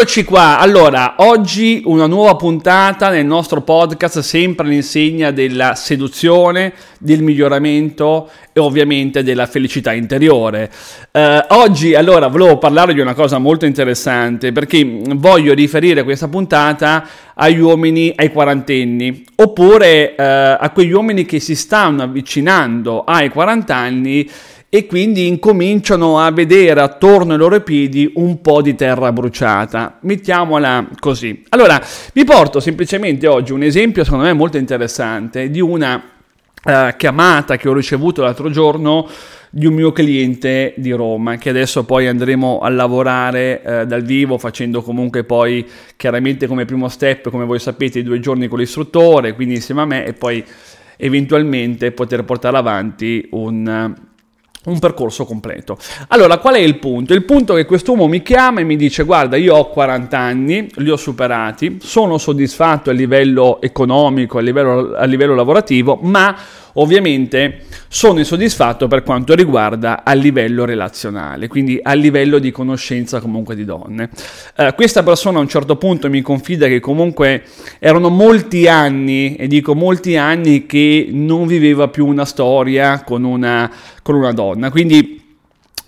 Eccoci qua, allora, oggi una nuova puntata nel nostro podcast, sempre all'insegna della seduzione, del miglioramento e ovviamente della felicità interiore. Eh, oggi, allora, volevo parlare di una cosa molto interessante perché voglio riferire questa puntata agli uomini, ai quarantenni, oppure eh, a quegli uomini che si stanno avvicinando ai 40 anni e quindi incominciano a vedere attorno ai loro piedi un po' di terra bruciata. Mettiamola così. Allora, vi porto semplicemente oggi un esempio, secondo me molto interessante, di una uh, chiamata che ho ricevuto l'altro giorno di un mio cliente di Roma che adesso poi andremo a lavorare eh, dal vivo facendo comunque poi chiaramente come primo step come voi sapete i due giorni con l'istruttore quindi insieme a me e poi eventualmente poter portare avanti un, un percorso completo. Allora, qual è il punto? Il punto è che quest'uomo mi chiama e mi dice guarda, io ho 40 anni, li ho superati, sono soddisfatto a livello economico, a livello, a livello lavorativo, ma Ovviamente sono insoddisfatto per quanto riguarda a livello relazionale, quindi a livello di conoscenza comunque di donne. Eh, questa persona a un certo punto mi confida che comunque erano molti anni, e dico molti anni, che non viveva più una storia con una, con una donna. Quindi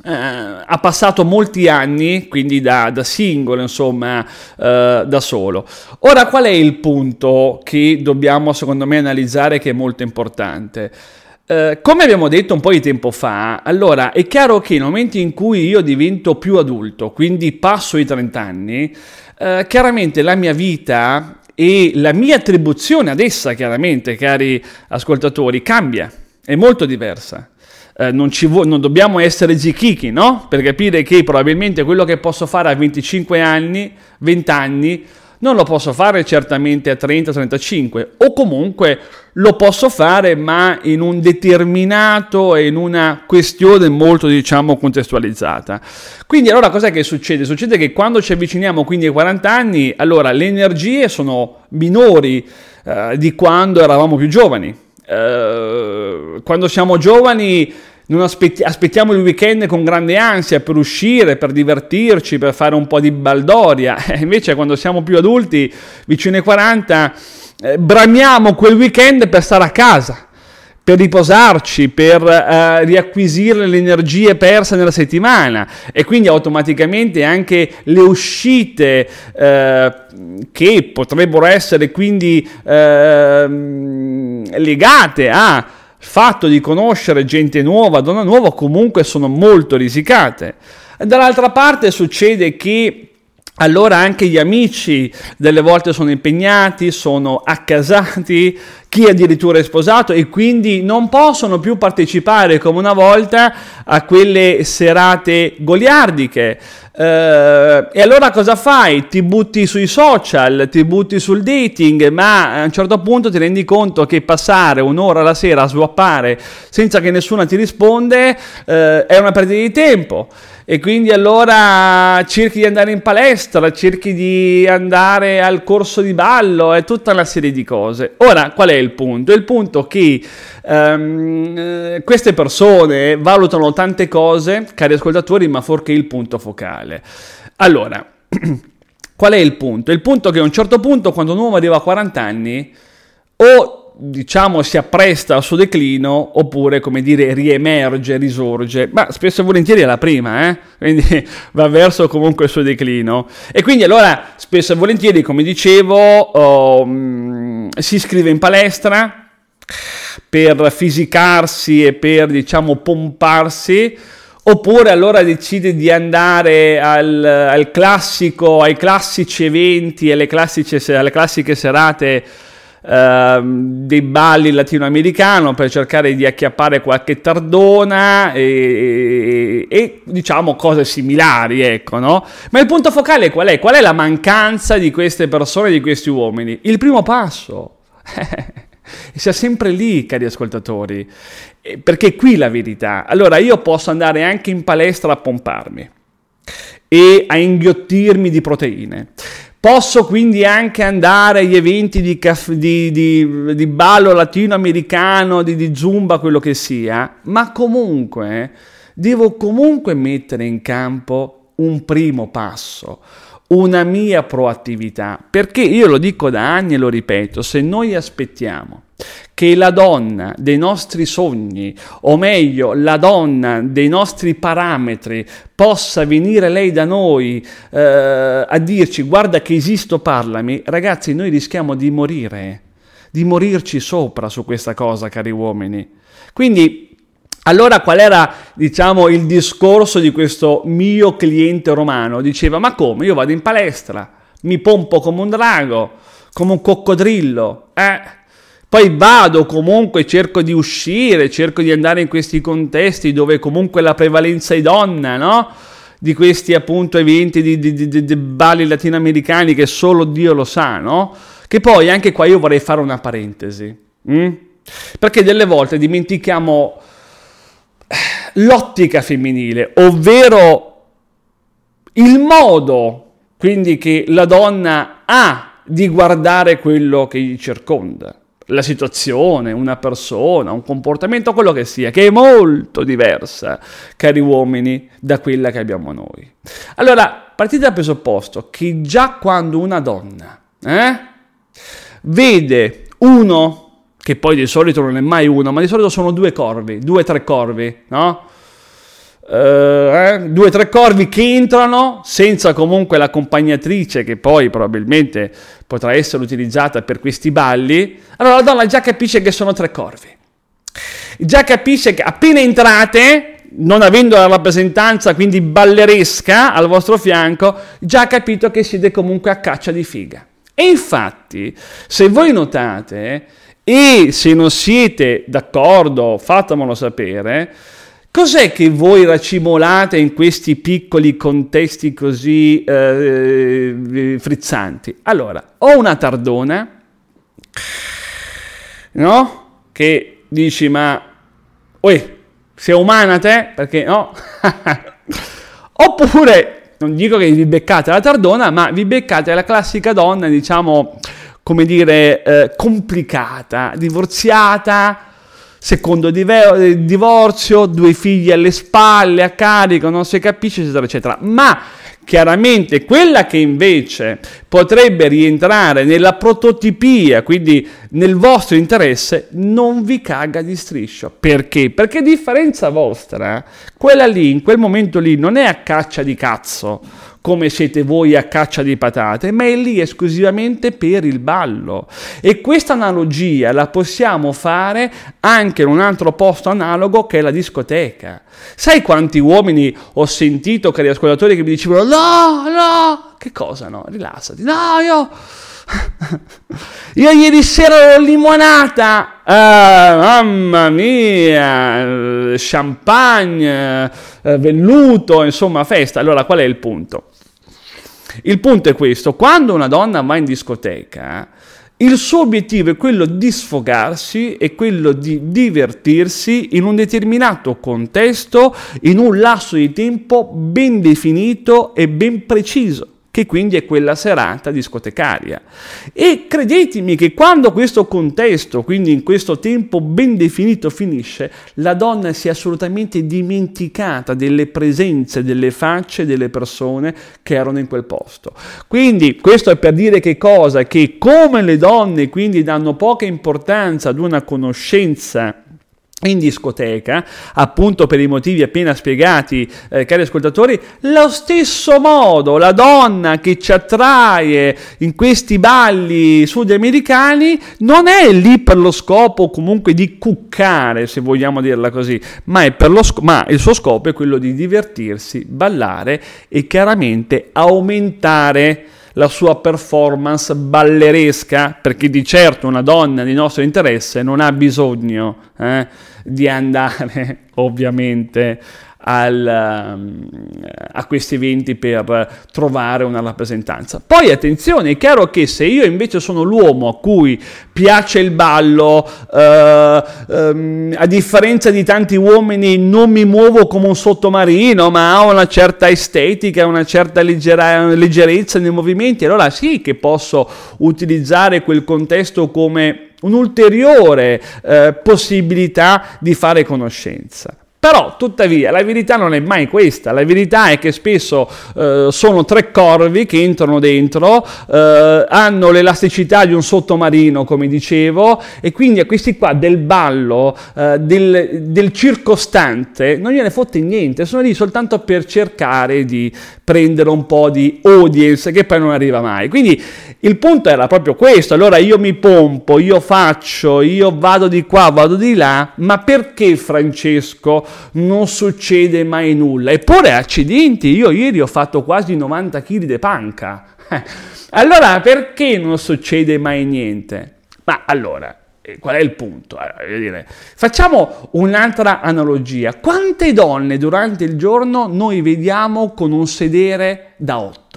eh, ha passato molti anni, quindi da, da singolo, insomma, eh, da solo. Ora, qual è il punto che dobbiamo, secondo me, analizzare che è molto importante? Uh, come abbiamo detto un po' di tempo fa, allora è chiaro che nel momento in cui io divento più adulto, quindi passo i 30 anni, uh, chiaramente la mia vita e la mia attribuzione ad essa, chiaramente, cari ascoltatori, cambia, è molto diversa eh, non, vo- non, dobbiamo essere zichichi, no? Per capire che probabilmente quello che posso fare a 25 anni, 20 anni, non lo posso fare certamente a 30-35 o comunque lo posso fare ma in un determinato e in una questione molto diciamo contestualizzata. Quindi allora cos'è che succede? Succede che quando ci avviciniamo quindi ai 40 anni, allora le energie sono minori eh, di quando eravamo più giovani. Eh, quando siamo giovani aspetti- aspettiamo il weekend con grande ansia per uscire, per divertirci, per fare un po' di baldoria. Invece quando siamo più adulti, vicino ai 40, eh, bramiamo quel weekend per stare a casa, per riposarci, per eh, riacquisire le energie perse nella settimana e quindi automaticamente anche le uscite eh, che potrebbero essere quindi ehm, legate a fatto di conoscere gente nuova, donna nuova, comunque sono molto risicate. Dall'altra parte succede che allora anche gli amici delle volte sono impegnati, sono accasati, chi addirittura è sposato e quindi non possono più partecipare come una volta a quelle serate goliardiche. Uh, e allora cosa fai? Ti butti sui social, ti butti sul dating, ma a un certo punto ti rendi conto che passare un'ora la sera a swappare senza che nessuno ti risponde uh, è una perdita di tempo e quindi allora cerchi di andare in palestra, cerchi di andare al corso di ballo e tutta una serie di cose. Ora, qual è il punto? Il punto è che um, queste persone valutano tante cose, cari ascoltatori, ma fuorché il punto focale. Allora, qual è il punto? Il punto è che a un certo punto, quando un uomo arriva a 40 anni, o diciamo si appresta al suo declino oppure come dire riemerge, risorge, ma spesso e volentieri è la prima, eh? quindi va verso comunque il suo declino e quindi allora spesso e volentieri come dicevo oh, si iscrive in palestra per fisicarsi e per diciamo pomparsi oppure allora decide di andare al, al classico, ai classici eventi, alle alle classiche serate Uh, dei balli latinoamericano per cercare di acchiappare qualche tardona e, e, e, diciamo cose similari, ecco, no? Ma il punto focale qual è? Qual è la mancanza di queste persone, di questi uomini? Il primo passo. E sia sempre lì, cari ascoltatori, perché è qui la verità. Allora io posso andare anche in palestra a pomparmi e a inghiottirmi di proteine. Posso quindi anche andare agli eventi di, caff- di, di, di ballo latinoamericano, di, di zumba, quello che sia, ma comunque devo comunque mettere in campo un primo passo, una mia proattività, perché io lo dico da anni e lo ripeto, se noi aspettiamo che la donna dei nostri sogni, o meglio, la donna dei nostri parametri, possa venire lei da noi eh, a dirci guarda che esisto, parlami, ragazzi, noi rischiamo di morire, di morirci sopra su questa cosa, cari uomini. Quindi allora qual era, diciamo, il discorso di questo mio cliente romano? Diceva, ma come? Io vado in palestra, mi pompo come un drago, come un coccodrillo, eh? Poi vado comunque, cerco di uscire, cerco di andare in questi contesti dove comunque la prevalenza è donna, no? Di questi appunto eventi di, di, di, di balli latinoamericani che solo Dio lo sa, no? Che poi anche qua io vorrei fare una parentesi. Hm? Perché delle volte dimentichiamo l'ottica femminile, ovvero il modo quindi che la donna ha di guardare quello che gli circonda, la situazione, una persona, un comportamento, quello che sia, che è molto diversa, cari uomini, da quella che abbiamo noi. Allora, partite dal presupposto che già quando una donna eh, vede uno che poi di solito non è mai uno, ma di solito sono due corvi, due o tre corvi, no? Uh, eh, due o tre corvi che entrano senza comunque l'accompagnatrice che poi probabilmente potrà essere utilizzata per questi balli, allora la donna già capisce che sono tre corvi. Già capisce che appena entrate, non avendo la rappresentanza quindi balleresca al vostro fianco, già ha capito che siete comunque a caccia di figa. E infatti, se voi notate, e se non siete d'accordo, fatemelo sapere. Cos'è che voi racimolate in questi piccoli contesti così eh, frizzanti? Allora, ho una tardona, no? Che dici, ma... Uè, sei umana te? Perché no? Oppure, non dico che vi beccate la tardona, ma vi beccate la classica donna, diciamo come dire, eh, complicata, divorziata, secondo diver- divorzio, due figli alle spalle, a carico, non si capisce, eccetera, eccetera. Ma chiaramente quella che invece potrebbe rientrare nella prototipia, quindi nel vostro interesse, non vi caga di striscio. Perché? Perché a differenza vostra, quella lì, in quel momento lì, non è a caccia di cazzo come siete voi a caccia di patate, ma è lì esclusivamente per il ballo. E questa analogia la possiamo fare anche in un altro posto analogo che è la discoteca. Sai quanti uomini ho sentito, cari ascoltatori, che mi dicevano no, no, che cosa no? Rilassati. No, io... Io ieri sera ero limonata, eh, mamma mia, champagne, eh, velluto, insomma festa. Allora qual è il punto? Il punto è questo, quando una donna va in discoteca, il suo obiettivo è quello di sfogarsi, è quello di divertirsi in un determinato contesto, in un lasso di tempo ben definito e ben preciso che quindi è quella serata discotecaria. E credetemi che quando questo contesto, quindi in questo tempo ben definito finisce, la donna si è assolutamente dimenticata delle presenze, delle facce delle persone che erano in quel posto. Quindi questo è per dire che cosa? Che come le donne quindi danno poca importanza ad una conoscenza in discoteca, appunto per i motivi appena spiegati, eh, cari ascoltatori, lo stesso modo la donna che ci attrae in questi balli sudamericani non è lì per lo scopo comunque di cuccare, se vogliamo dirla così, ma, sc- ma il suo scopo è quello di divertirsi, ballare e chiaramente aumentare la sua performance balleresca, perché di certo una donna di nostro interesse non ha bisogno eh, di andare ovviamente al, um, a questi eventi per trovare una rappresentanza. Poi attenzione, è chiaro che se io invece sono l'uomo a cui piace il ballo, uh, um, a differenza di tanti uomini non mi muovo come un sottomarino, ma ho una certa estetica, una certa leggera, leggerezza nei movimenti, allora sì che posso utilizzare quel contesto come un'ulteriore eh, possibilità di fare conoscenza. Però, tuttavia, la verità non è mai questa. La verità è che spesso eh, sono tre corvi che entrano dentro, eh, hanno l'elasticità di un sottomarino, come dicevo, e quindi a questi qua del ballo, eh, del, del, circostante, non gliene fotte niente, sono lì soltanto per cercare di prendere un po' di audience che poi non arriva mai. Quindi il punto era proprio questo. Allora io mi pompo, io faccio, io vado di qua, vado di là, ma perché Francesco? Non succede mai nulla. Eppure accidenti, io ieri ho fatto quasi 90 kg di panca. allora perché non succede mai niente? Ma allora, eh, qual è il punto? Allora, dire, facciamo un'altra analogia. Quante donne durante il giorno noi vediamo con un sedere da 8?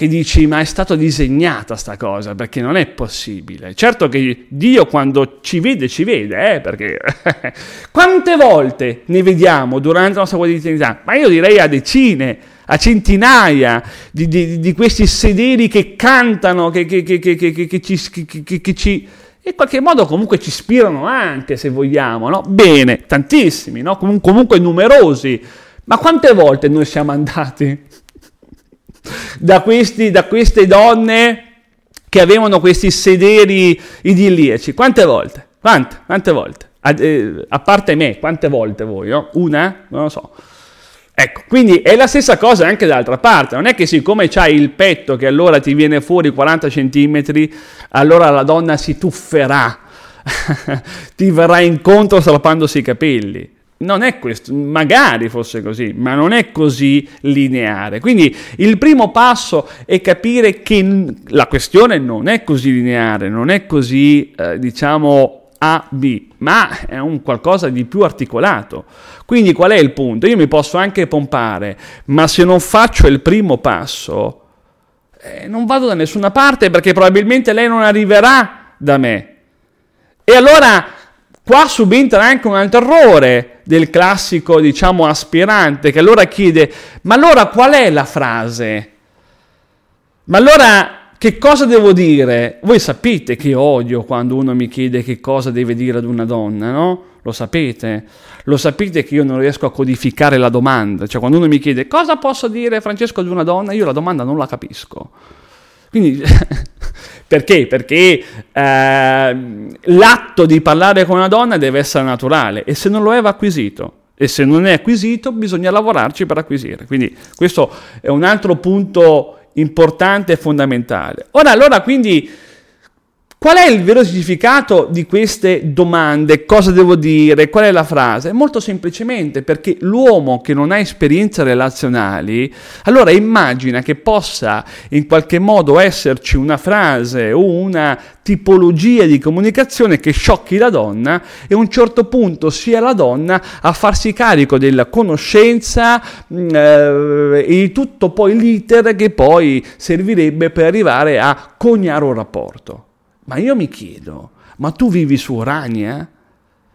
Che dici ma è stata disegnata sta cosa perché non è possibile. Certo che Dio quando ci vede ci vede, eh, perché quante volte ne vediamo durante la nostra quotidianità? Ma io direi a decine, a centinaia di, di, di questi sederi che cantano, che, che, che, ci, che ci in qualche modo comunque ci ispirano anche se vogliamo, no? Bene, tantissimi, no? Com- comunque numerosi. Ma quante volte noi siamo andati da, questi, da queste donne che avevano questi sederi idilliaci. Quante volte? Quante? Quante volte? A, eh, a parte me, quante volte voi? No? Una? Non lo so. Ecco, quindi è la stessa cosa anche dall'altra parte, non è che siccome c'hai il petto che allora ti viene fuori 40 cm, allora la donna si tufferà, ti verrà incontro strappandosi i capelli non è questo, magari fosse così, ma non è così lineare. Quindi il primo passo è capire che la questione non è così lineare, non è così, eh, diciamo, A, B, ma è un qualcosa di più articolato. Quindi qual è il punto? Io mi posso anche pompare, ma se non faccio il primo passo, eh, non vado da nessuna parte perché probabilmente lei non arriverà da me. E allora qua subentra anche un altro errore del classico, diciamo, aspirante, che allora chiede, ma allora qual è la frase? Ma allora che cosa devo dire? Voi sapete che odio quando uno mi chiede che cosa deve dire ad una donna, no? Lo sapete? Lo sapete che io non riesco a codificare la domanda, cioè quando uno mi chiede cosa posso dire Francesco ad una donna, io la domanda non la capisco. Quindi, perché? Perché eh, l'atto di parlare con una donna deve essere naturale e se non lo è va acquisito. E se non è acquisito bisogna lavorarci per acquisire. Quindi questo è un altro punto importante e fondamentale. Ora, allora, quindi Qual è il vero significato di queste domande? Cosa devo dire? Qual è la frase? Molto semplicemente perché l'uomo che non ha esperienze relazionali, allora immagina che possa in qualche modo esserci una frase o una tipologia di comunicazione che sciocchi la donna e a un certo punto sia la donna a farsi carico della conoscenza mm, eh, e di tutto poi l'iter che poi servirebbe per arrivare a coniare un rapporto. Ma io mi chiedo, ma tu vivi su Orania?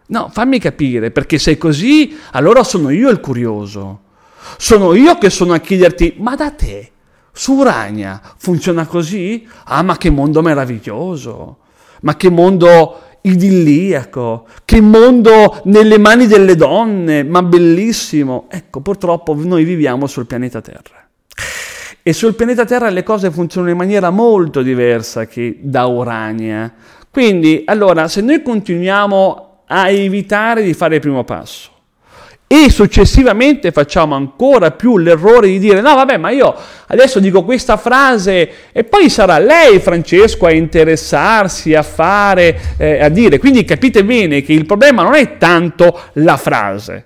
No, fammi capire, perché se è così, allora sono io il curioso. Sono io che sono a chiederti, ma da te, su Urania, funziona così? Ah, ma che mondo meraviglioso! Ma che mondo idilliaco, che mondo nelle mani delle donne, ma bellissimo. Ecco, purtroppo noi viviamo sul pianeta Terra. E sul pianeta Terra le cose funzionano in maniera molto diversa che da Urania. Quindi, allora, se noi continuiamo a evitare di fare il primo passo e successivamente facciamo ancora più l'errore di dire no vabbè ma io adesso dico questa frase e poi sarà lei Francesco a interessarsi a fare eh, a dire quindi capite bene che il problema non è tanto la frase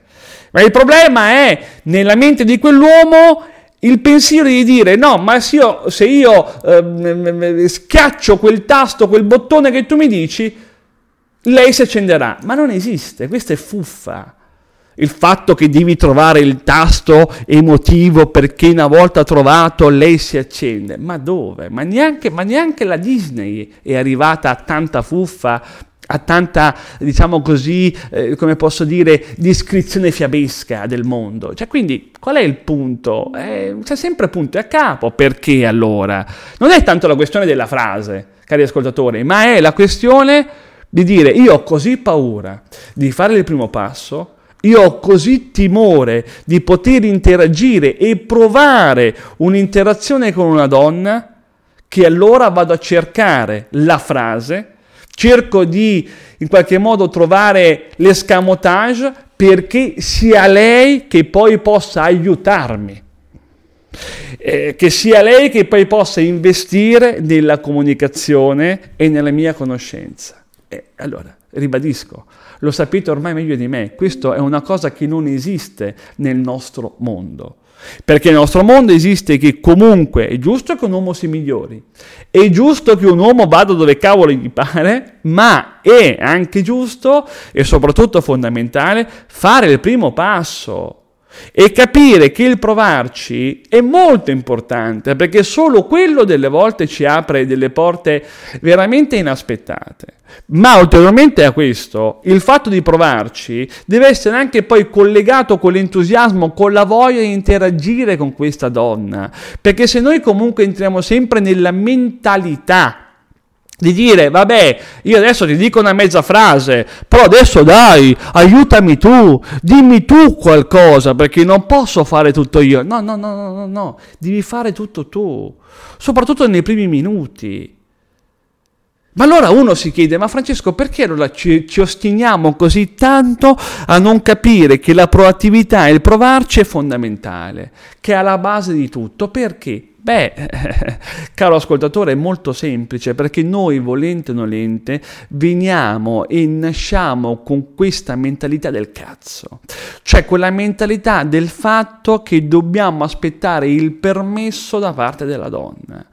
ma il problema è nella mente di quell'uomo il pensiero di dire no, ma se io, se io eh, schiaccio quel tasto, quel bottone che tu mi dici, lei si accenderà. Ma non esiste, questa è fuffa. Il fatto che devi trovare il tasto emotivo perché una volta trovato lei si accende. Ma dove? Ma neanche, ma neanche la Disney è arrivata a tanta fuffa a tanta, diciamo così, eh, come posso dire, descrizione fiabesca del mondo. Cioè, quindi, qual è il punto? Eh, c'è sempre punto a capo. Perché allora? Non è tanto la questione della frase, cari ascoltatori, ma è la questione di dire io ho così paura di fare il primo passo Io ho così timore di poter interagire e provare un'interazione con una donna che allora vado a cercare la frase, cerco di in qualche modo trovare l'escamotage perché sia lei che poi possa aiutarmi. Eh, che sia lei che poi possa investire nella comunicazione e nella mia conoscenza. Eh, allora, ribadisco, lo sapete ormai meglio di me, questo è una cosa che non esiste nel nostro mondo. Perché nel nostro mondo esiste che comunque è giusto che un uomo si migliori, è giusto che un uomo vada dove cavolo gli pare, ma è anche giusto e soprattutto fondamentale fare il primo passo e capire che il provarci è molto importante perché solo quello delle volte ci apre delle porte veramente inaspettate. Ma ulteriormente a questo, il fatto di provarci deve essere anche poi collegato con l'entusiasmo, con la voglia di interagire con questa donna, perché se noi comunque entriamo sempre nella mentalità di dire, vabbè, io adesso ti dico una mezza frase, però adesso dai, aiutami tu, dimmi tu qualcosa, perché non posso fare tutto io. No, no, no, no, no, no, devi fare tutto tu, soprattutto nei primi minuti. Ma allora uno si chiede, ma Francesco, perché allora ci, ci, ostiniamo così tanto a non capire che la proattività e il provarci è fondamentale, che è alla base di tutto? Perché? Beh, caro ascoltatore, è molto semplice perché noi, volente o nolente, veniamo e nasciamo con questa mentalità del cazzo, cioè quella mentalità del fatto che dobbiamo aspettare il permesso da parte della donna,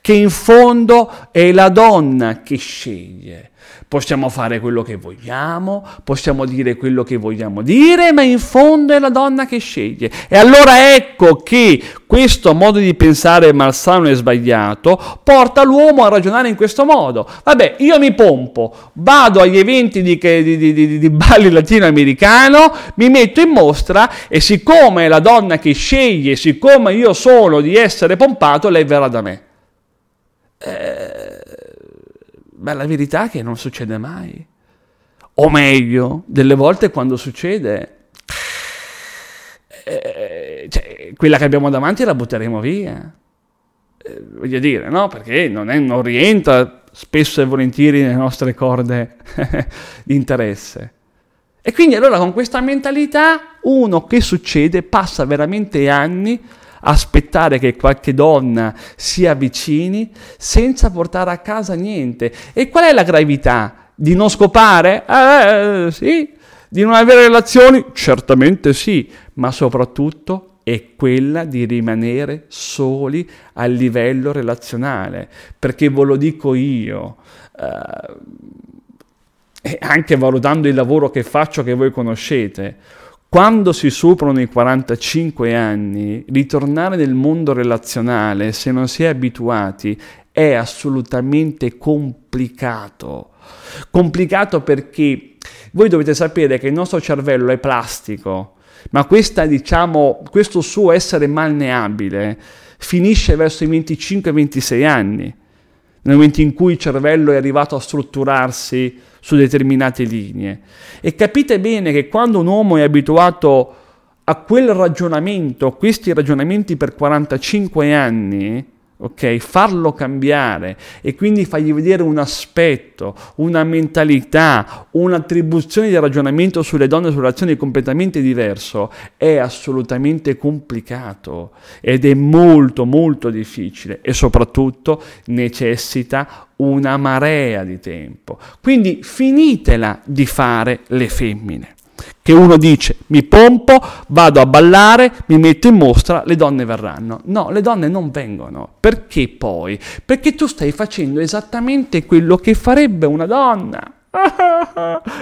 che in fondo è la donna che sceglie Possiamo fare quello che vogliamo, possiamo dire quello che vogliamo dire, ma in fondo è la donna che sceglie. E allora ecco che questo modo di pensare malsano e sbagliato porta l'uomo a ragionare in questo modo. Vabbè, io mi pompo, vado agli eventi di, di, di, di balli latinoamericano, mi metto in mostra e siccome è la donna che sceglie, siccome io sono di essere pompato, lei verrà da me. Eh ma la verità è che non succede mai. O meglio, delle volte quando succede, eh, cioè, quella che abbiamo davanti la butteremo via. Eh, voglio dire, no? Perché non, è, non rientra spesso e volentieri nelle nostre corde di interesse. E quindi allora con questa mentalità uno che succede passa veramente anni aspettare che qualche donna si avvicini senza portare a casa niente. E qual è la gravità? Di non scopare? Eh, sì. Di non avere relazioni? Certamente sì, ma soprattutto è quella di rimanere soli a livello relazionale, perché ve lo dico io, eh, anche valutando il lavoro che faccio che voi conoscete, quando si superano i 45 anni, ritornare nel mondo relazionale, se non si è abituati, è assolutamente complicato. Complicato perché voi dovete sapere che il nostro cervello è plastico, ma questa, diciamo, questo suo essere malneabile finisce verso i 25-26 anni, nel momento in cui il cervello è arrivato a strutturarsi su determinate linee. E capite bene che quando un uomo è abituato a quel ragionamento, a questi ragionamenti per 45 anni, ok? Farlo cambiare e quindi fargli vedere un aspetto, una mentalità, un'attribuzione di ragionamento sulle donne e sulle azioni completamente diverso è assolutamente complicato ed è molto molto difficile e soprattutto necessita una marea di tempo. Quindi finitela di fare le femmine che uno dice mi pompo, vado a ballare, mi metto in mostra, le donne verranno. No, le donne non vengono. Perché poi? Perché tu stai facendo esattamente quello che farebbe una donna.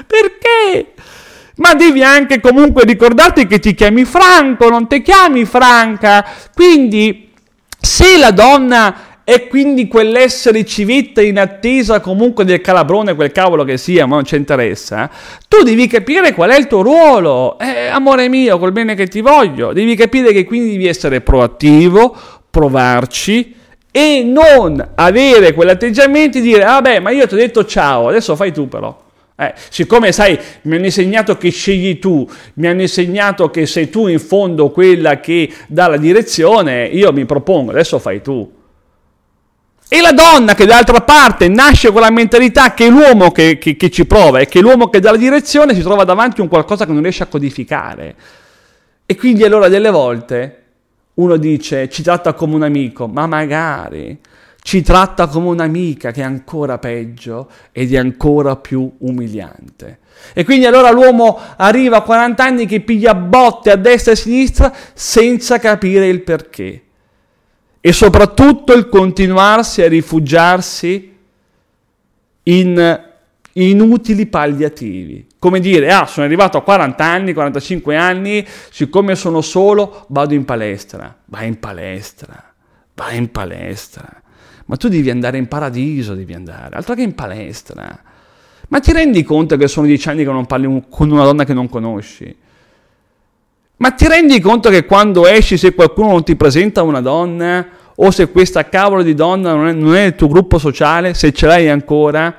Perché? Ma devi anche comunque ricordarti che ti chiami Franco, non ti chiami Franca. Quindi se la donna e quindi quell'essere civetta in attesa comunque del calabrone, quel cavolo che sia, ma non ci interessa, tu devi capire qual è il tuo ruolo. Eh, amore mio, col bene che ti voglio, devi capire che quindi devi essere proattivo, provarci e non avere quell'atteggiamento di dire, vabbè, ma io ti ho detto ciao, adesso fai tu però. Eh, siccome sai, mi hanno insegnato che scegli tu, mi hanno insegnato che sei tu in fondo quella che dà la direzione, io mi propongo, adesso fai tu. E la donna che d'altra parte nasce con la mentalità che l'uomo che, che, che ci prova e che l'uomo che dà la direzione si trova davanti a un qualcosa che non riesce a codificare. E quindi allora delle volte uno dice ci tratta come un amico, ma magari ci tratta come un'amica che è ancora peggio ed è ancora più umiliante. E quindi allora l'uomo arriva a 40 anni che piglia botte a destra e a sinistra senza capire il perché. E soprattutto il continuarsi a rifugiarsi in inutili palliativi. Come dire, ah, sono arrivato a 40 anni, 45 anni, siccome sono solo, vado in palestra. Vai in palestra, vai in palestra ma tu devi andare in paradiso, devi andare, altro che in palestra. Ma ti rendi conto che sono dieci anni che non parli con una donna che non conosci? Ma ti rendi conto che quando esci, se qualcuno non ti presenta una donna, o se questa cavolo di donna non è, non è il tuo gruppo sociale, se ce l'hai ancora,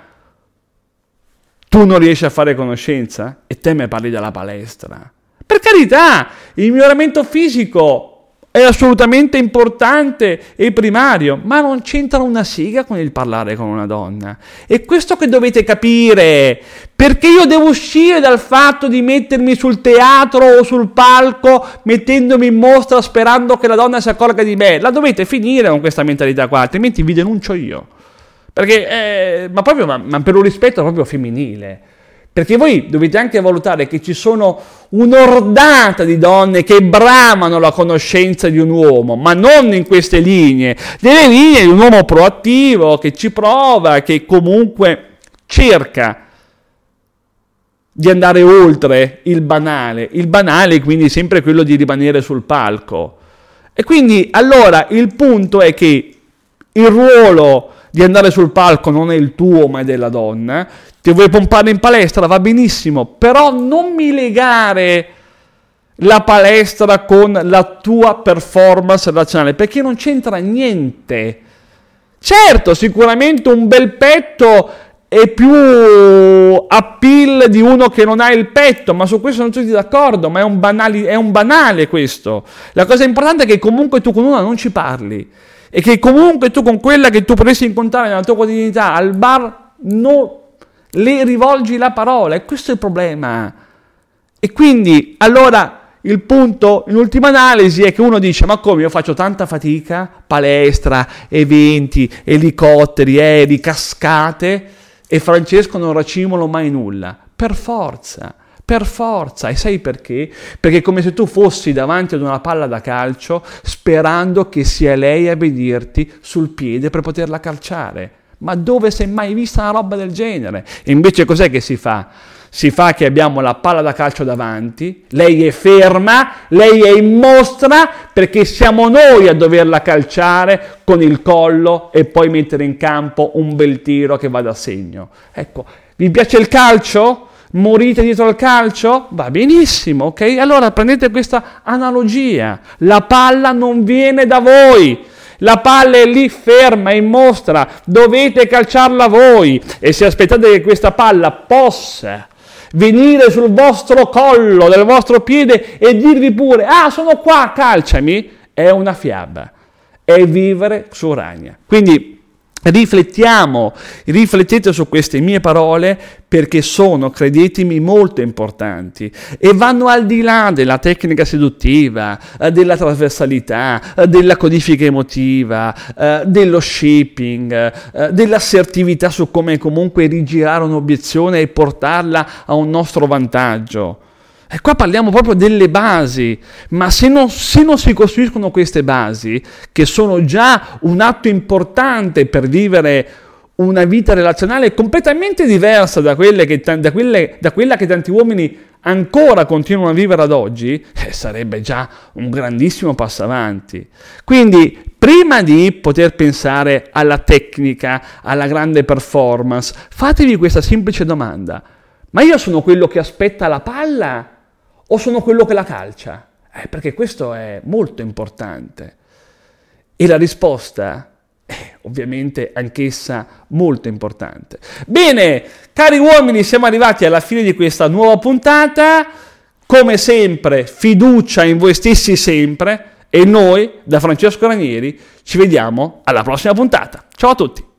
tu non riesci a fare conoscenza e te me parli della palestra. Per carità, il miglioramento fisico è assolutamente importante e primario, ma non c'entra una siga con il parlare con una donna. È questo che dovete capire, perché io devo uscire dal fatto di mettermi sul teatro o sul palco, mettendomi in mostra sperando che la donna si accorga di me. La dovete finire con questa mentalità qua, altrimenti vi denuncio io. Perché, eh, ma proprio, ma, ma per un rispetto proprio femminile. Perché voi dovete anche valutare che ci sono un'ordata di donne che bramano la conoscenza di un uomo, ma non in queste linee, nelle linee di un uomo proattivo che ci prova, che comunque cerca di andare oltre il banale. Il banale quindi sempre quello di rimanere sul palco. E quindi allora il punto è che il ruolo di andare sul palco non è il tuo ma è della donna, ti vuoi pompare in palestra, va benissimo, però non mi legare la palestra con la tua performance relazionale, perché non c'entra niente. Certo, sicuramente un bel petto è più appeal di uno che non ha il petto, ma su questo non tutti d'accordo, ma è un, banali, è un banale questo. La cosa importante è che comunque tu con una non ci parli e che comunque tu con quella che tu potresti incontrare nella tua quotidianità al bar non le rivolgi la parola e questo è il problema. E quindi allora il punto in ultima analisi è che uno dice ma come io faccio tanta fatica, palestra, eventi, elicotteri, aerei, cascate e Francesco non racimolo mai nulla. Per forza, per forza. E sai perché? Perché è come se tu fossi davanti ad una palla da calcio sperando che sia lei a vederti sul piede per poterla calciare. Ma dove si è mai vista una roba del genere? E invece cos'è che si fa? Si fa che abbiamo la palla da calcio davanti, lei è ferma, lei è in mostra perché siamo noi a doverla calciare con il collo e poi mettere in campo un bel tiro che vada a segno. Ecco, vi piace il calcio? Morite dietro al calcio? Va benissimo, ok? Allora prendete questa analogia. La palla non viene da voi la palla è lì ferma in mostra, dovete calciarla voi. E se aspettate che questa palla possa venire sul vostro collo, del vostro piede e dirvi pure, ah sono qua, calciami, è una fiaba, è vivere su ragna. Quindi Riflettiamo, riflettete su queste mie parole perché sono, credetemi, molto importanti e vanno al di là della tecnica seduttiva, eh, della trasversalità, eh, della codifica emotiva, eh, dello shaping, dell'assertività su come comunque rigirare un'obiezione e portarla a un nostro vantaggio. E qua parliamo proprio delle basi, ma se non, se non, si costruiscono queste basi, che sono già un atto importante per vivere una vita relazionale completamente diversa da, che, da, quelle, da quella che tanti uomini ancora continuano a vivere ad oggi, eh, sarebbe già un grandissimo passo avanti. Quindi, prima di poter pensare alla tecnica, alla grande performance, fatevi questa semplice domanda. Ma io sono quello che aspetta la palla o sono quello che la calcia? Eh, perché questo è molto importante. E la risposta, eh, ovviamente anch'essa molto importante. Bene, cari uomini, siamo arrivati alla fine di questa nuova puntata. Come sempre, fiducia in voi stessi sempre e noi, da Francesco Ranieri, ci vediamo alla prossima puntata. Ciao a tutti!